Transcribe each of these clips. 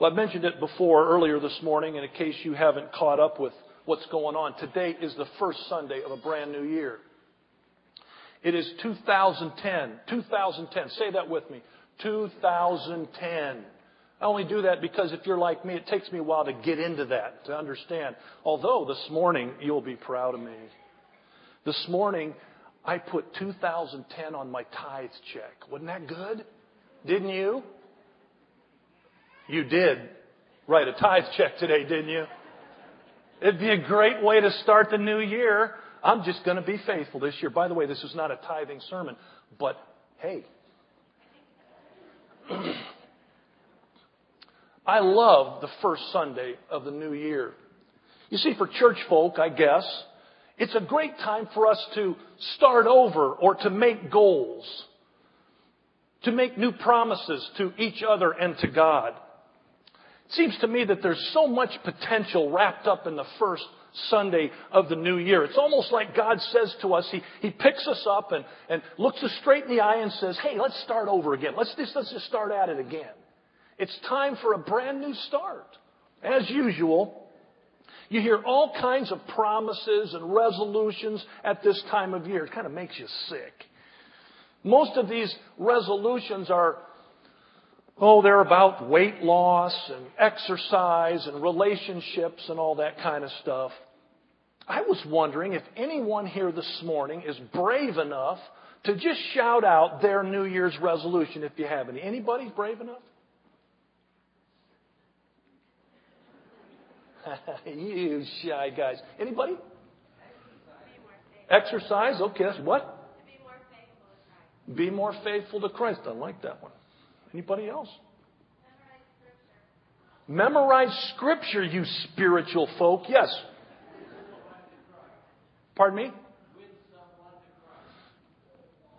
Well, I've mentioned it before earlier this morning, and in case you haven't caught up with what's going on, today is the first Sunday of a brand new year. It is 2010. 2010. Say that with me. 2010. I only do that because if you're like me, it takes me a while to get into that, to understand. Although this morning, you'll be proud of me. This morning, I put 2010 on my tithes check. Wasn't that good? Didn't you? You did write a tithe check today, didn't you? It'd be a great way to start the new year. I'm just going to be faithful this year. By the way, this is not a tithing sermon, but hey. I love the first Sunday of the new year. You see, for church folk, I guess, it's a great time for us to start over or to make goals, to make new promises to each other and to God. It seems to me that there's so much potential wrapped up in the first Sunday of the new year. It's almost like God says to us, He, he picks us up and, and looks us straight in the eye and says, Hey, let's start over again. Let's just, let's just start at it again. It's time for a brand new start. As usual, you hear all kinds of promises and resolutions at this time of year. It kind of makes you sick. Most of these resolutions are, oh, they're about weight loss and exercise and relationships and all that kind of stuff. I was wondering if anyone here this morning is brave enough to just shout out their New Year's resolution if you have any. Anybody brave enough? you shy guys. Anybody? Exercise. Okay, that's what? Be more faithful to Christ. I like that one. Anybody else? Memorize scripture, you spiritual folk. Yes. Pardon me?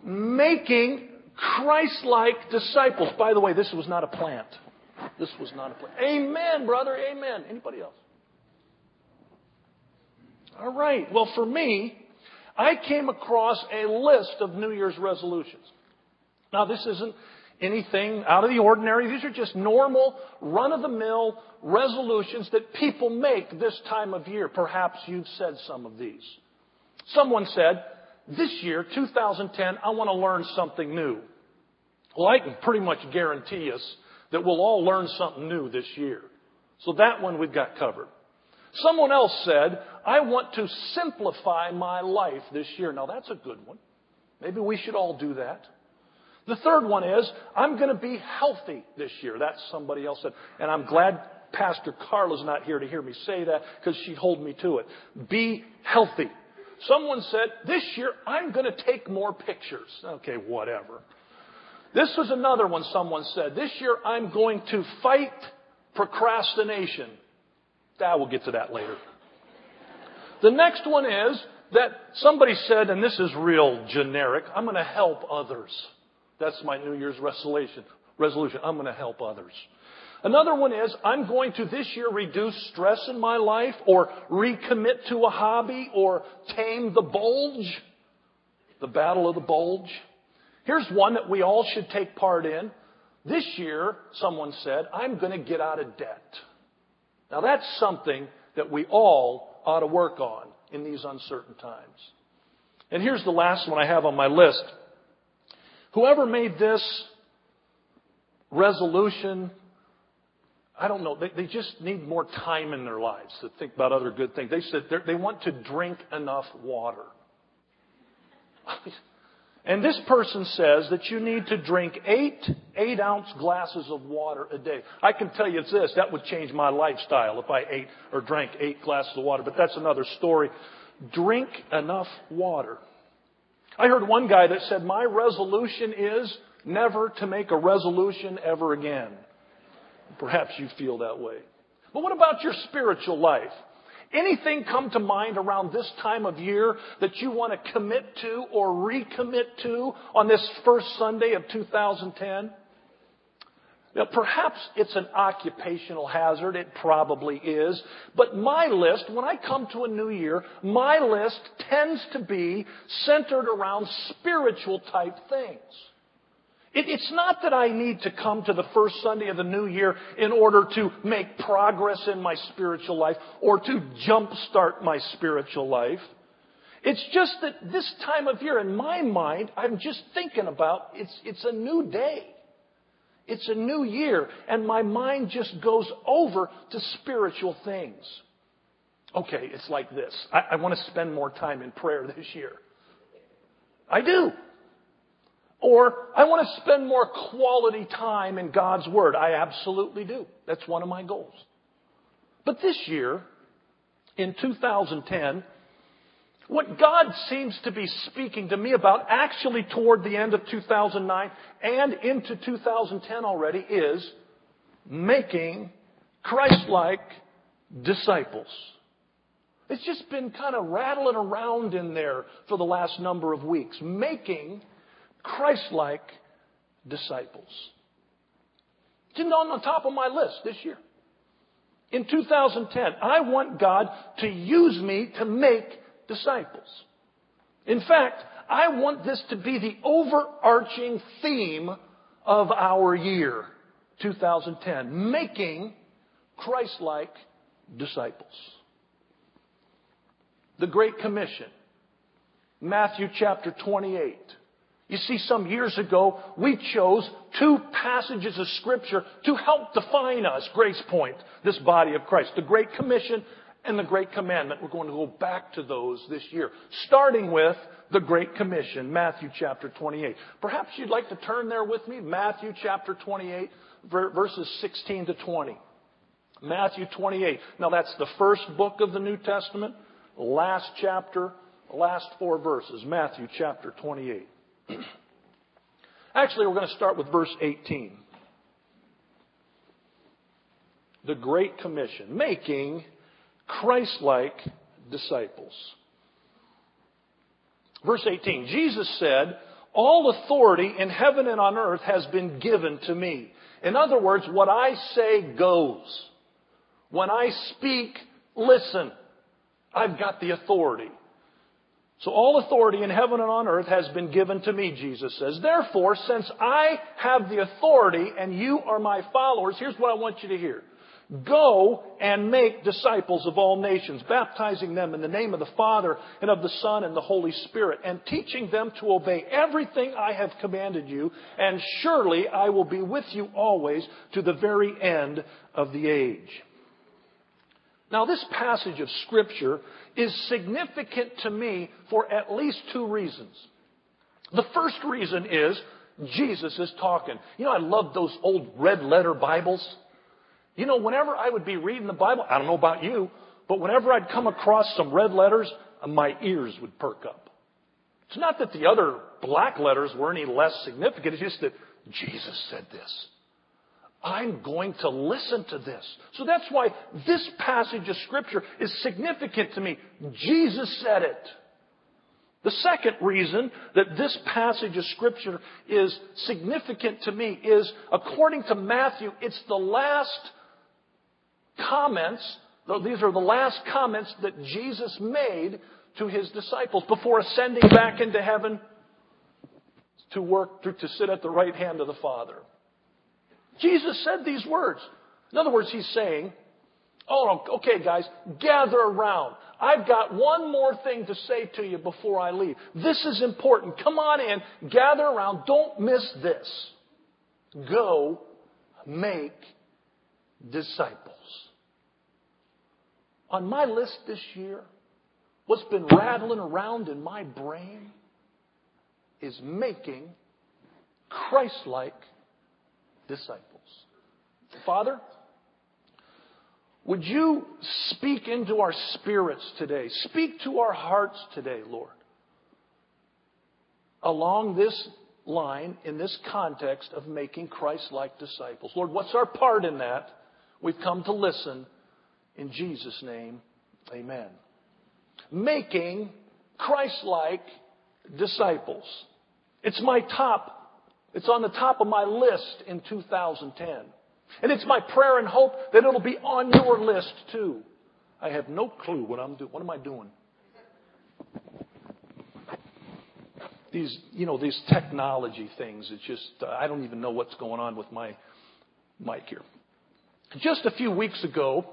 Making Christ like disciples. By the way, this was not a plant. This was not a plant. Amen, brother. Amen. Anybody else? All right. Well, for me, I came across a list of New Year's resolutions. Now, this isn't anything out of the ordinary. These are just normal, run of the mill resolutions that people make this time of year. Perhaps you've said some of these. Someone said, this year, 2010, I want to learn something new. Well, I can pretty much guarantee us that we'll all learn something new this year. So that one we've got covered. Someone else said, I want to simplify my life this year. Now that's a good one. Maybe we should all do that. The third one is, I'm going to be healthy this year. That's somebody else said. And I'm glad Pastor Carla's not here to hear me say that because she'd hold me to it. Be healthy. Someone said, this year I'm going to take more pictures. Okay, whatever. This was another one someone said. This year I'm going to fight procrastination. Ah, we'll get to that later. The next one is that somebody said, and this is real generic, I'm going to help others. That's my New Year's resolution. Resolution. I'm going to help others. Another one is, I'm going to this year reduce stress in my life or recommit to a hobby or tame the bulge. The battle of the bulge. Here's one that we all should take part in. This year, someone said, I'm going to get out of debt. Now that's something that we all ought to work on in these uncertain times. And here's the last one I have on my list. Whoever made this resolution, I don't know, they, they just need more time in their lives to think about other good things. They said they want to drink enough water. And this person says that you need to drink eight eight ounce glasses of water a day. I can tell you this, that would change my lifestyle if I ate or drank eight glasses of water, but that's another story. Drink enough water. I heard one guy that said, my resolution is never to make a resolution ever again. Perhaps you feel that way. But what about your spiritual life? Anything come to mind around this time of year that you want to commit to or recommit to on this first Sunday of 2010? Now, perhaps it's an occupational hazard. It probably is. But my list, when I come to a new year, my list tends to be centered around spiritual type things. It, it's not that I need to come to the first Sunday of the new year in order to make progress in my spiritual life or to jumpstart my spiritual life. It's just that this time of year, in my mind, I'm just thinking about it's, it's a new day. It's a new year, and my mind just goes over to spiritual things. Okay, it's like this. I, I want to spend more time in prayer this year. I do. Or I want to spend more quality time in God's Word. I absolutely do. That's one of my goals. But this year, in 2010, what God seems to be speaking to me about actually toward the end of 2009 and into 2010 already is making Christ-like disciples. It's just been kind of rattling around in there for the last number of weeks. Making Christ-like disciples. It's on the top of my list this year. In 2010, I want God to use me to make disciples. In fact, I want this to be the overarching theme of our year, 2010, making Christ-like disciples. The Great Commission, Matthew chapter 28. You see, some years ago, we chose two passages of Scripture to help define us, Grace Point, this body of Christ. The Great Commission and the Great Commandment. We're going to go back to those this year, starting with the Great Commission, Matthew chapter 28. Perhaps you'd like to turn there with me, Matthew chapter 28, verses 16 to 20. Matthew 28. Now that's the first book of the New Testament, last chapter, last four verses, Matthew chapter 28. Actually, we're going to start with verse 18. The Great Commission, making Christ like disciples. Verse 18 Jesus said, All authority in heaven and on earth has been given to me. In other words, what I say goes. When I speak, listen. I've got the authority. So all authority in heaven and on earth has been given to me, Jesus says. Therefore, since I have the authority and you are my followers, here's what I want you to hear. Go and make disciples of all nations, baptizing them in the name of the Father and of the Son and the Holy Spirit, and teaching them to obey everything I have commanded you, and surely I will be with you always to the very end of the age. Now, this passage of Scripture is significant to me for at least two reasons. The first reason is Jesus is talking. You know, I love those old red letter Bibles. You know, whenever I would be reading the Bible, I don't know about you, but whenever I'd come across some red letters, uh, my ears would perk up. It's not that the other black letters were any less significant, it's just that Jesus said this. I'm going to listen to this. So that's why this passage of Scripture is significant to me. Jesus said it. The second reason that this passage of Scripture is significant to me is, according to Matthew, it's the last comments, these are the last comments that Jesus made to his disciples before ascending back into heaven to work, to, to sit at the right hand of the Father. Jesus said these words. In other words, he's saying, Oh, okay, guys, gather around. I've got one more thing to say to you before I leave. This is important. Come on in, gather around. Don't miss this. Go make disciples on my list this year, what's been rattling around in my brain is making Christ like disciples. Father, would you speak into our spirits today? Speak to our hearts today, Lord. Along this line, in this context of making Christ like disciples. Lord, what's our part in that? We've come to listen. In Jesus' name, amen. Making Christ like disciples. It's my top, it's on the top of my list in 2010. And it's my prayer and hope that it'll be on your list too. I have no clue what I'm doing. What am I doing? these, you know, these technology things. It's just, uh, I don't even know what's going on with my mic here. Just a few weeks ago,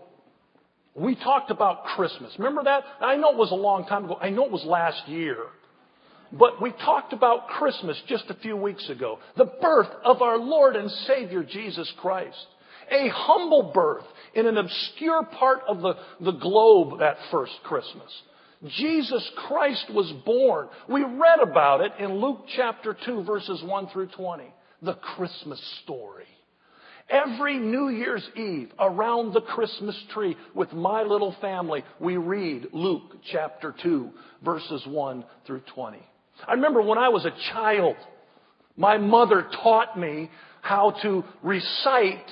we talked about Christmas. Remember that? I know it was a long time ago. I know it was last year. But we talked about Christmas just a few weeks ago. The birth of our Lord and Savior Jesus Christ. A humble birth in an obscure part of the, the globe that first Christmas. Jesus Christ was born. We read about it in Luke chapter 2 verses 1 through 20. The Christmas story. Every New Year's Eve around the Christmas tree with my little family, we read Luke chapter 2 verses 1 through 20. I remember when I was a child, my mother taught me how to recite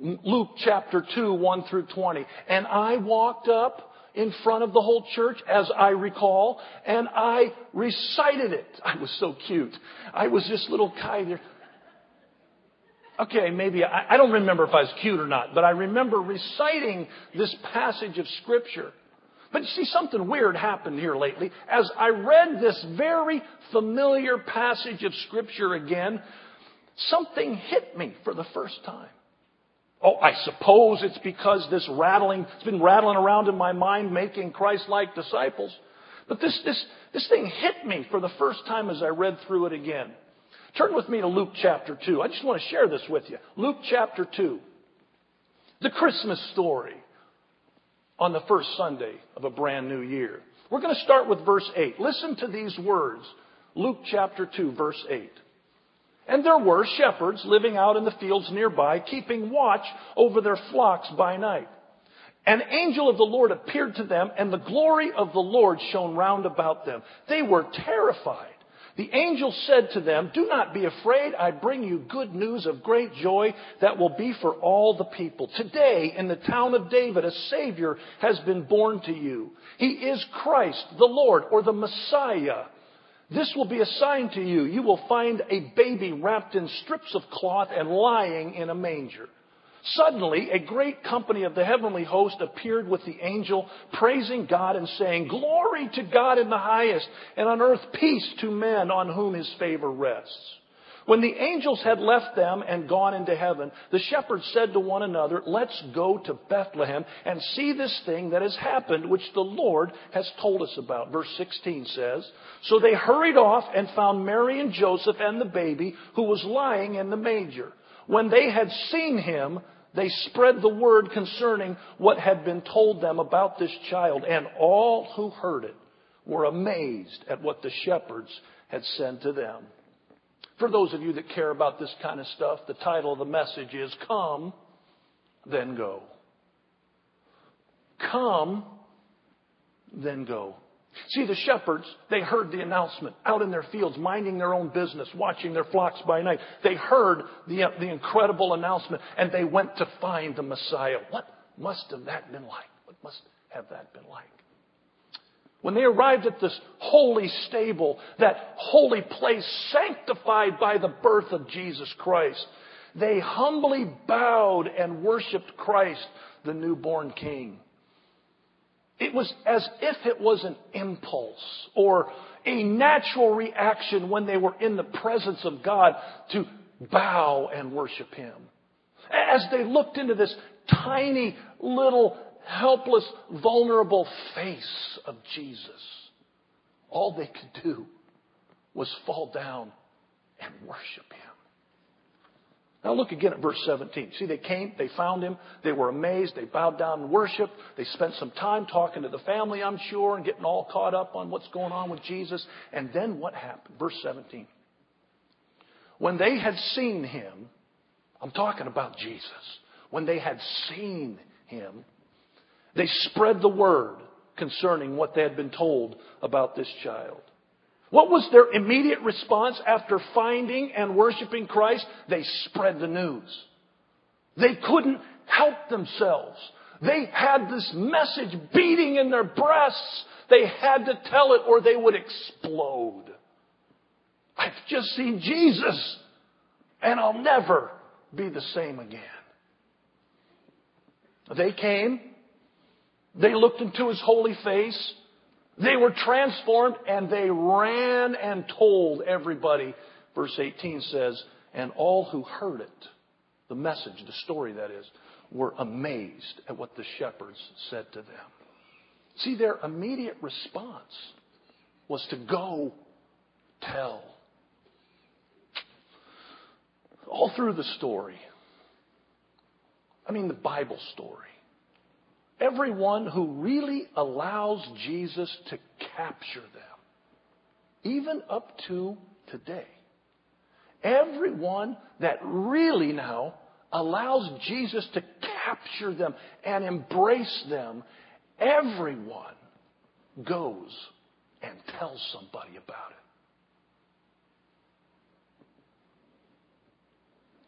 Luke chapter 2, 1 through 20. And I walked up in front of the whole church, as I recall, and I recited it. I was so cute. I was this little guy there. Okay, maybe, I, I don't remember if I was cute or not, but I remember reciting this passage of scripture. But you see, something weird happened here lately. As I read this very familiar passage of Scripture again, something hit me for the first time. Oh, I suppose it's because this rattling, it's been rattling around in my mind making Christ-like disciples. But this, this, this thing hit me for the first time as I read through it again. Turn with me to Luke chapter 2. I just want to share this with you. Luke chapter 2. The Christmas story on the first Sunday of a brand new year. We're going to start with verse 8. Listen to these words. Luke chapter 2, verse 8. And there were shepherds living out in the fields nearby, keeping watch over their flocks by night. An angel of the Lord appeared to them, and the glory of the Lord shone round about them. They were terrified. The angel said to them, Do not be afraid. I bring you good news of great joy that will be for all the people. Today, in the town of David, a Savior has been born to you. He is Christ, the Lord, or the Messiah. This will be a sign to you. You will find a baby wrapped in strips of cloth and lying in a manger. Suddenly, a great company of the heavenly host appeared with the angel, praising God and saying, Glory to God in the highest, and on earth peace to men on whom his favor rests. When the angels had left them and gone into heaven, the shepherds said to one another, Let's go to Bethlehem and see this thing that has happened, which the Lord has told us about. Verse 16 says, So they hurried off and found Mary and Joseph and the baby who was lying in the manger. When they had seen him, they spread the word concerning what had been told them about this child, and all who heard it were amazed at what the shepherds had said to them. For those of you that care about this kind of stuff, the title of the message is Come, Then Go. Come, then go. See, the shepherds, they heard the announcement out in their fields, minding their own business, watching their flocks by night. They heard the, the incredible announcement and they went to find the Messiah. What must have that been like? What must have that been like? When they arrived at this holy stable, that holy place sanctified by the birth of Jesus Christ, they humbly bowed and worshiped Christ, the newborn King. It was as if it was an impulse or a natural reaction when they were in the presence of God to bow and worship Him. As they looked into this tiny little helpless, vulnerable face of Jesus. All they could do was fall down and worship him. Now look again at verse 17. See, they came, they found him, they were amazed, they bowed down and worshiped, they spent some time talking to the family, I'm sure, and getting all caught up on what's going on with Jesus. And then what happened? Verse 17. When they had seen him, I'm talking about Jesus, when they had seen him, they spread the word concerning what they had been told about this child. What was their immediate response after finding and worshiping Christ? They spread the news. They couldn't help themselves. They had this message beating in their breasts. They had to tell it or they would explode. I've just seen Jesus and I'll never be the same again. They came they looked into his holy face. They were transformed and they ran and told everybody. Verse 18 says, and all who heard it, the message, the story that is, were amazed at what the shepherds said to them. See, their immediate response was to go tell. All through the story, I mean the Bible story, everyone who really allows Jesus to capture them, even up to today, everyone that really now allows Jesus to capture them and embrace them, everyone goes and tells somebody about it.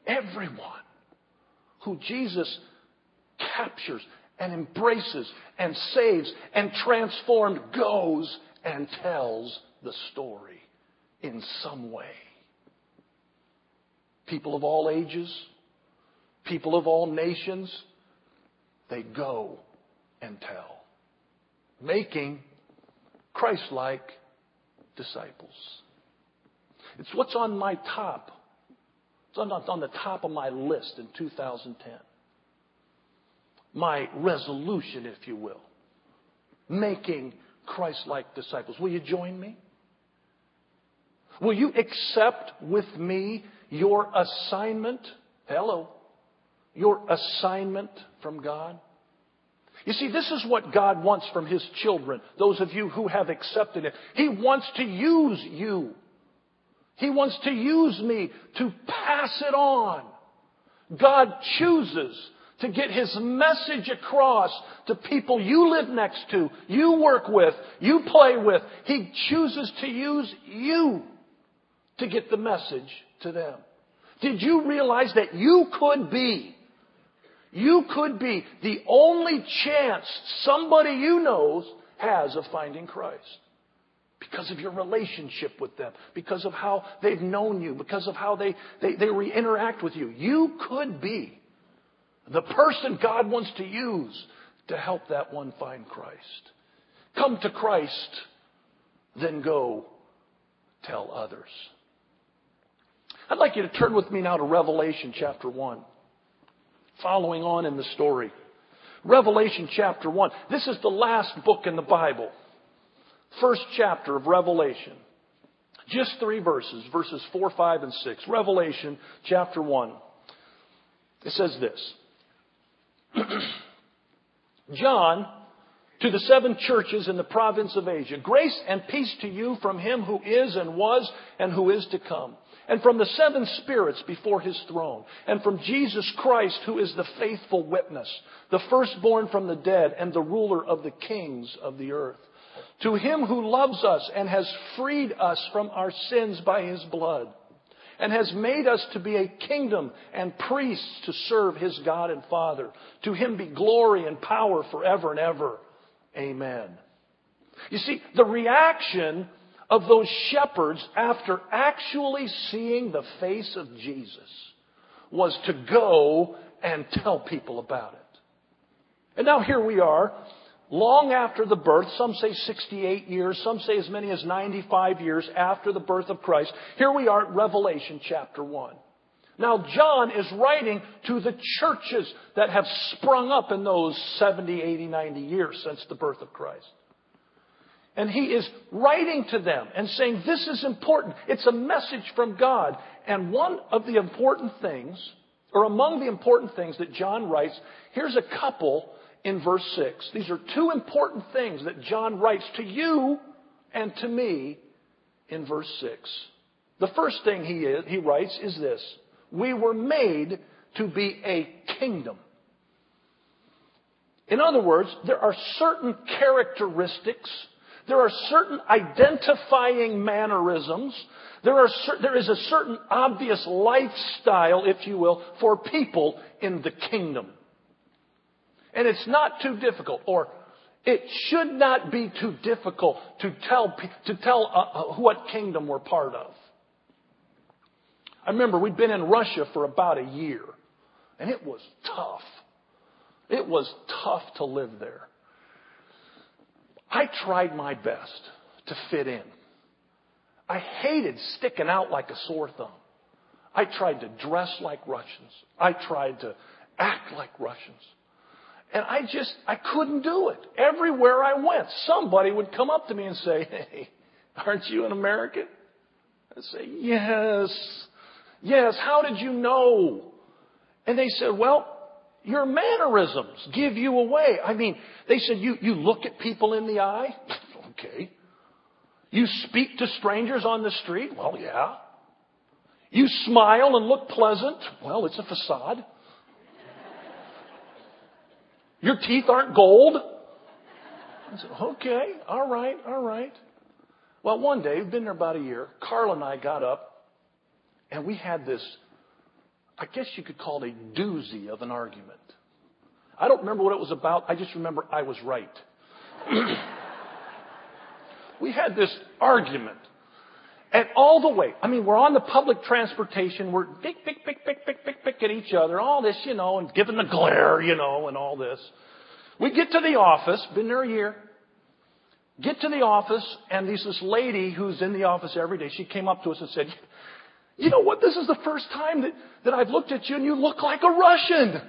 Everyone who Jesus captures and embraces and saves and transformed goes and tells the story in some way. People of all ages, people of all nations, they go and tell, making Christ like disciples. It's what's on my top. It's on, on the top of my list in 2010. My resolution, if you will. Making Christ like disciples. Will you join me? Will you accept with me your assignment? Hello. Your assignment from God? You see, this is what God wants from His children, those of you who have accepted it. He wants to use you. He wants to use me to pass it on. God chooses to get His message across to people you live next to, you work with, you play with. He chooses to use you to get the message to them. Did you realize that you could be you could be the only chance somebody you know has of finding Christ. Because of your relationship with them, because of how they've known you, because of how they, they, they re interact with you. You could be the person God wants to use to help that one find Christ. Come to Christ, then go tell others. I'd like you to turn with me now to Revelation chapter 1 following on in the story. Revelation chapter 1. This is the last book in the Bible. First chapter of Revelation. Just three verses, verses 4, 5, and 6. Revelation chapter 1. It says this John, to the seven churches in the province of Asia, grace and peace to you from him who is and was and who is to come and from the seven spirits before his throne, and from Jesus Christ, who is the faithful witness, the firstborn from the dead, and the ruler of the kings of the earth. To him who loves us and has freed us from our sins by his blood, and has made us to be a kingdom and priests to serve his God and Father. To him be glory and power forever and ever. Amen. You see, the reaction of those shepherds after actually seeing the face of Jesus was to go and tell people about it. And now here we are, long after the birth, some say 68 years, some say as many as 95 years after the birth of Christ. Here we are at Revelation chapter 1. Now, John is writing to the churches that have sprung up in those 70, 80, 90 years since the birth of Christ. And he is writing to them and saying, This is important. It's a message from God. And one of the important things, or among the important things that John writes, here's a couple in verse 6. These are two important things that John writes to you and to me in verse 6. The first thing he, is, he writes is this We were made to be a kingdom. In other words, there are certain characteristics there are certain identifying mannerisms. There, are, there is a certain obvious lifestyle, if you will, for people in the kingdom. And it's not too difficult, or it should not be too difficult to tell, to tell uh, uh, what kingdom we're part of. I remember we'd been in Russia for about a year, and it was tough. It was tough to live there. I tried my best to fit in. I hated sticking out like a sore thumb. I tried to dress like Russians. I tried to act like Russians. And I just, I couldn't do it. Everywhere I went, somebody would come up to me and say, Hey, aren't you an American? I'd say, Yes. Yes. How did you know? And they said, Well, your mannerisms give you away. I mean, they said, You, you look at people in the eye? okay. You speak to strangers on the street? Well, yeah. You smile and look pleasant? Well, it's a facade. Your teeth aren't gold? Said, okay, all right, all right. Well, one day, we've been there about a year, Carla and I got up and we had this, I guess you could call it a doozy of an argument. I don't remember what it was about. I just remember I was right. we had this argument. And all the way, I mean, we're on the public transportation, we're pick, pick, pick, pick, pick, pick, pick at each other, all this, you know, and giving the glare, you know, and all this. We get to the office, been there a year, get to the office, and there's this lady who's in the office every day, she came up to us and said, you know what, this is the first time that, that I've looked at you and you look like a Russian.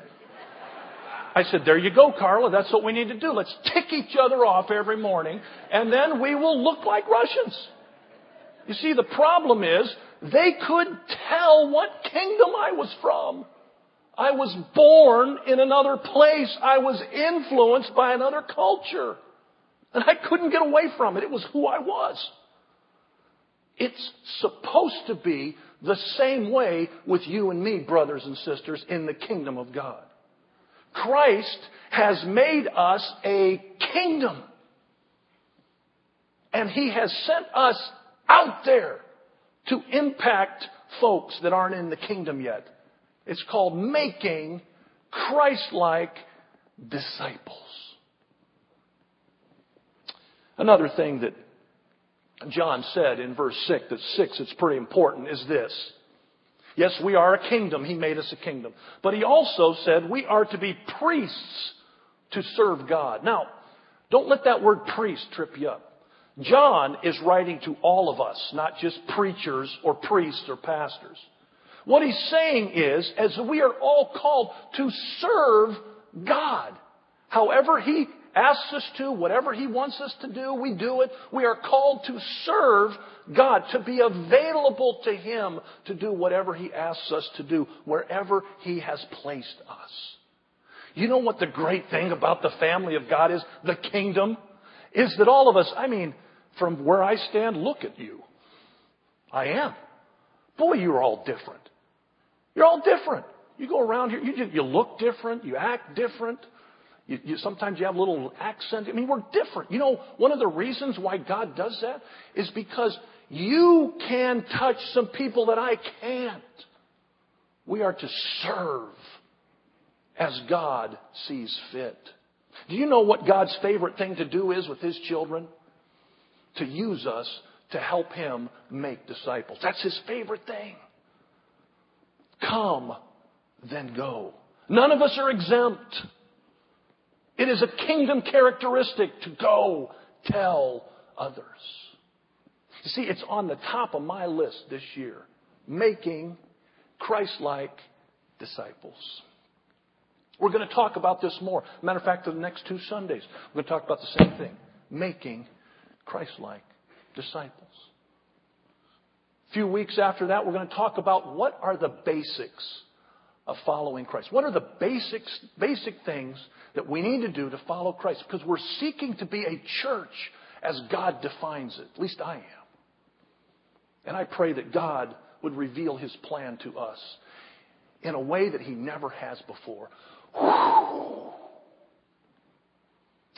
I said, there you go, Carla. That's what we need to do. Let's tick each other off every morning, and then we will look like Russians. You see, the problem is they could tell what kingdom I was from. I was born in another place. I was influenced by another culture. And I couldn't get away from it. It was who I was. It's supposed to be the same way with you and me, brothers and sisters, in the kingdom of God. Christ has made us a kingdom. And He has sent us out there to impact folks that aren't in the kingdom yet. It's called making Christ-like disciples. Another thing that John said in verse 6, that 6, it's pretty important, is this. Yes, we are a kingdom. He made us a kingdom. But he also said we are to be priests to serve God. Now, don't let that word priest trip you up. John is writing to all of us, not just preachers or priests or pastors. What he's saying is, as we are all called to serve God. However he asks us to, whatever he wants us to do, we do it. We are called to serve God, to be available to him to do whatever he asks us to do, wherever he has placed us. You know what the great thing about the family of God is? The kingdom? Is that all of us, I mean, from where I stand, look at you. I am. Boy, you're all different. You're all different. You go around here, you, you look different, you act different. You, you, sometimes you have a little accent. I mean, we're different. You know, one of the reasons why God does that is because you can touch some people that I can't. We are to serve as God sees fit. Do you know what God's favorite thing to do is with His children? To use us to help Him make disciples. That's His favorite thing. Come, then go. None of us are exempt. It is a kingdom characteristic to go tell others. You see, it's on the top of my list this year making Christ like disciples. We're going to talk about this more. Matter of fact, for the next two Sundays, we're going to talk about the same thing making Christ like disciples. A few weeks after that, we're going to talk about what are the basics of following Christ. What are the basics, basic things that we need to do to follow Christ? Because we're seeking to be a church as God defines it. At least I am. And I pray that God would reveal his plan to us in a way that he never has before.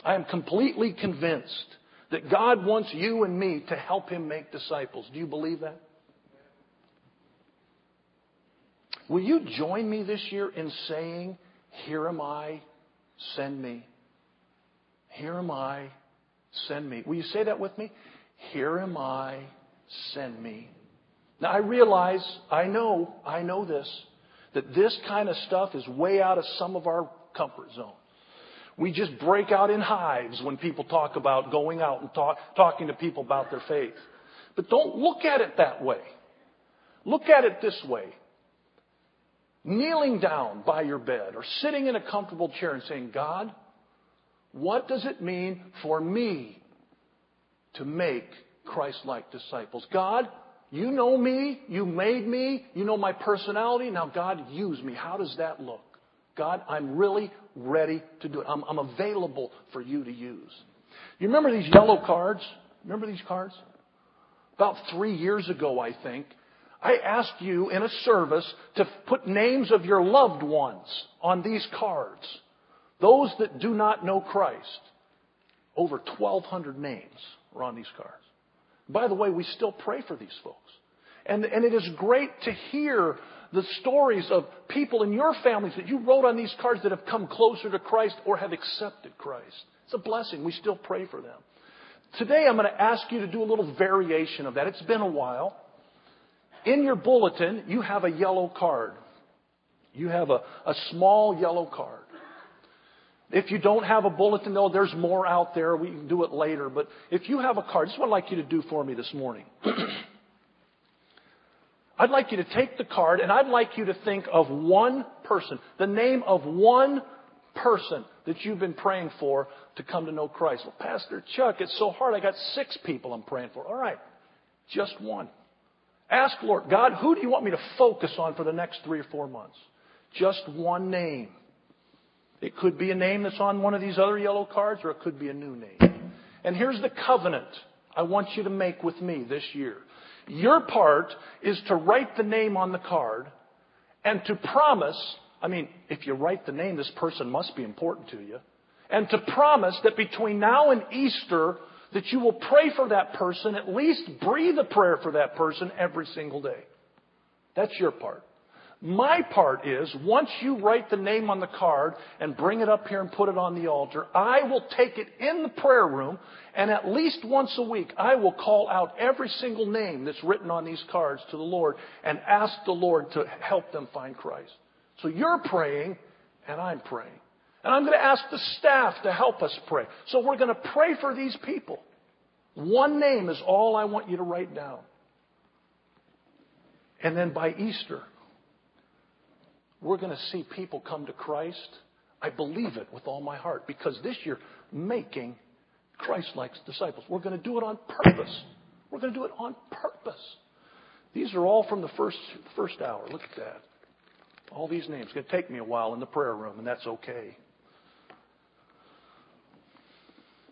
I am completely convinced that God wants you and me to help him make disciples. Do you believe that? Will you join me this year in saying, Here am I, send me? Here am I, send me. Will you say that with me? Here am I, send me. Now I realize, I know, I know this, that this kind of stuff is way out of some of our comfort zone. We just break out in hives when people talk about going out and talk, talking to people about their faith. But don't look at it that way. Look at it this way. Kneeling down by your bed or sitting in a comfortable chair and saying, God, what does it mean for me to make Christ like disciples? God, you know me. You made me. You know my personality. Now, God, use me. How does that look? God, I'm really ready to do it. I'm, I'm available for you to use. You remember these yellow cards? Remember these cards? About three years ago, I think, I asked you in a service to put names of your loved ones on these cards. Those that do not know Christ. Over 1,200 names were on these cards. By the way, we still pray for these folks. And, and it is great to hear the stories of people in your families that you wrote on these cards that have come closer to Christ or have accepted Christ. It's a blessing. We still pray for them. Today I'm going to ask you to do a little variation of that. It's been a while. In your bulletin, you have a yellow card. You have a, a small yellow card. If you don't have a bulletin, though, there's more out there. We can do it later. But if you have a card, this is what I'd like you to do for me this morning. I'd like you to take the card and I'd like you to think of one person, the name of one person that you've been praying for to come to know Christ. Well, Pastor Chuck, it's so hard. I got six people I'm praying for. All right, just one. Ask Lord, God, who do you want me to focus on for the next three or four months? Just one name. It could be a name that's on one of these other yellow cards, or it could be a new name. And here's the covenant I want you to make with me this year. Your part is to write the name on the card and to promise, I mean, if you write the name, this person must be important to you, and to promise that between now and Easter, that you will pray for that person, at least breathe a prayer for that person every single day. That's your part. My part is, once you write the name on the card and bring it up here and put it on the altar, I will take it in the prayer room and at least once a week I will call out every single name that's written on these cards to the Lord and ask the Lord to help them find Christ. So you're praying and I'm praying. And I'm going to ask the staff to help us pray. So we're going to pray for these people. One name is all I want you to write down. And then by Easter, we're going to see people come to Christ. I believe it with all my heart because this year, making Christ like disciples. We're going to do it on purpose. We're going to do it on purpose. These are all from the first, first hour. Look at that. All these names. It's going to take me a while in the prayer room, and that's okay.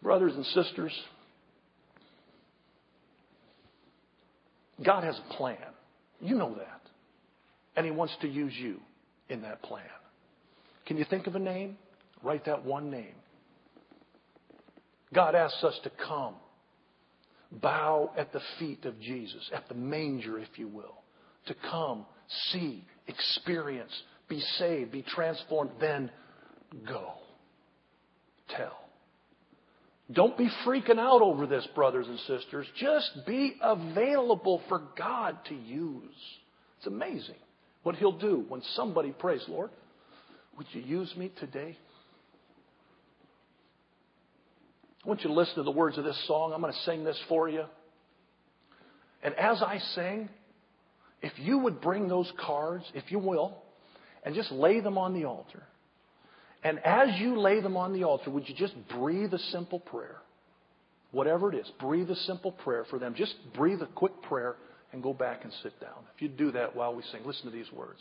Brothers and sisters, God has a plan. You know that. And He wants to use you in that plan. Can you think of a name? Write that one name. God asks us to come, bow at the feet of Jesus, at the manger, if you will, to come, see, experience, be saved, be transformed, then go. Tell. Don't be freaking out over this, brothers and sisters. Just be available for God to use. It's amazing what He'll do when somebody prays, Lord, would you use me today? I want you to listen to the words of this song. I'm going to sing this for you. And as I sing, if you would bring those cards, if you will, and just lay them on the altar. And as you lay them on the altar, would you just breathe a simple prayer? Whatever it is, breathe a simple prayer for them. Just breathe a quick prayer and go back and sit down. If you do that while we sing, listen to these words.